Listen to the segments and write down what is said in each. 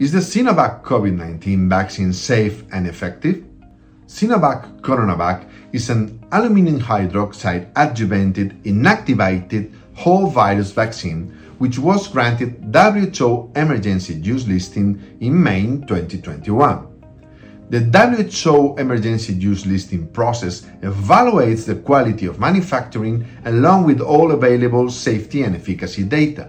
Is the Sinovac COVID 19 vaccine safe and effective? Sinovac Coronavac is an aluminum hydroxide adjuvanted inactivated whole virus vaccine which was granted WHO emergency use listing in May 2021. The WHO emergency use listing process evaluates the quality of manufacturing along with all available safety and efficacy data.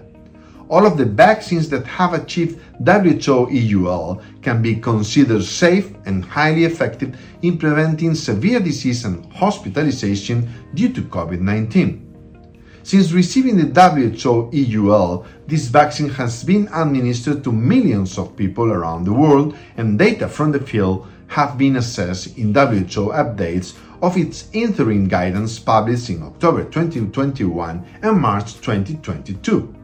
All of the vaccines that have achieved WHO EUL can be considered safe and highly effective in preventing severe disease and hospitalization due to COVID 19. Since receiving the WHO EUL, this vaccine has been administered to millions of people around the world, and data from the field have been assessed in WHO updates of its interim guidance published in October 2021 and March 2022.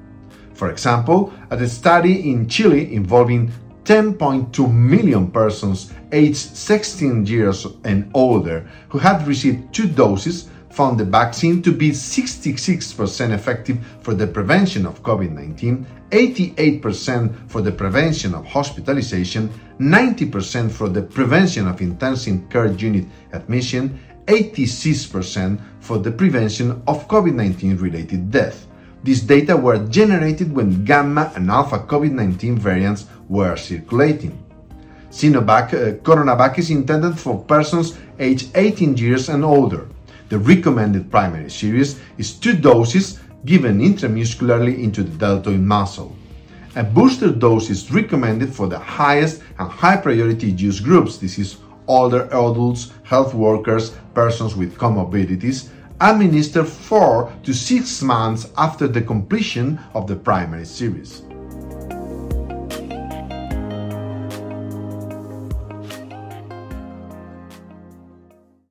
For example, at a study in Chile involving 10.2 million persons aged 16 years and older who had received two doses found the vaccine to be 66% effective for the prevention of COVID 19, 88% for the prevention of hospitalization, 90% for the prevention of intensive care unit admission, 86% for the prevention of COVID 19 related death. These data were generated when Gamma and Alpha COVID 19 variants were circulating. Sinovac uh, Coronavac is intended for persons aged 18 years and older. The recommended primary series is two doses given intramuscularly into the deltoid muscle. A booster dose is recommended for the highest and high priority use groups. This is older adults, health workers, persons with comorbidities, administered four to six months after the completion of the primary series.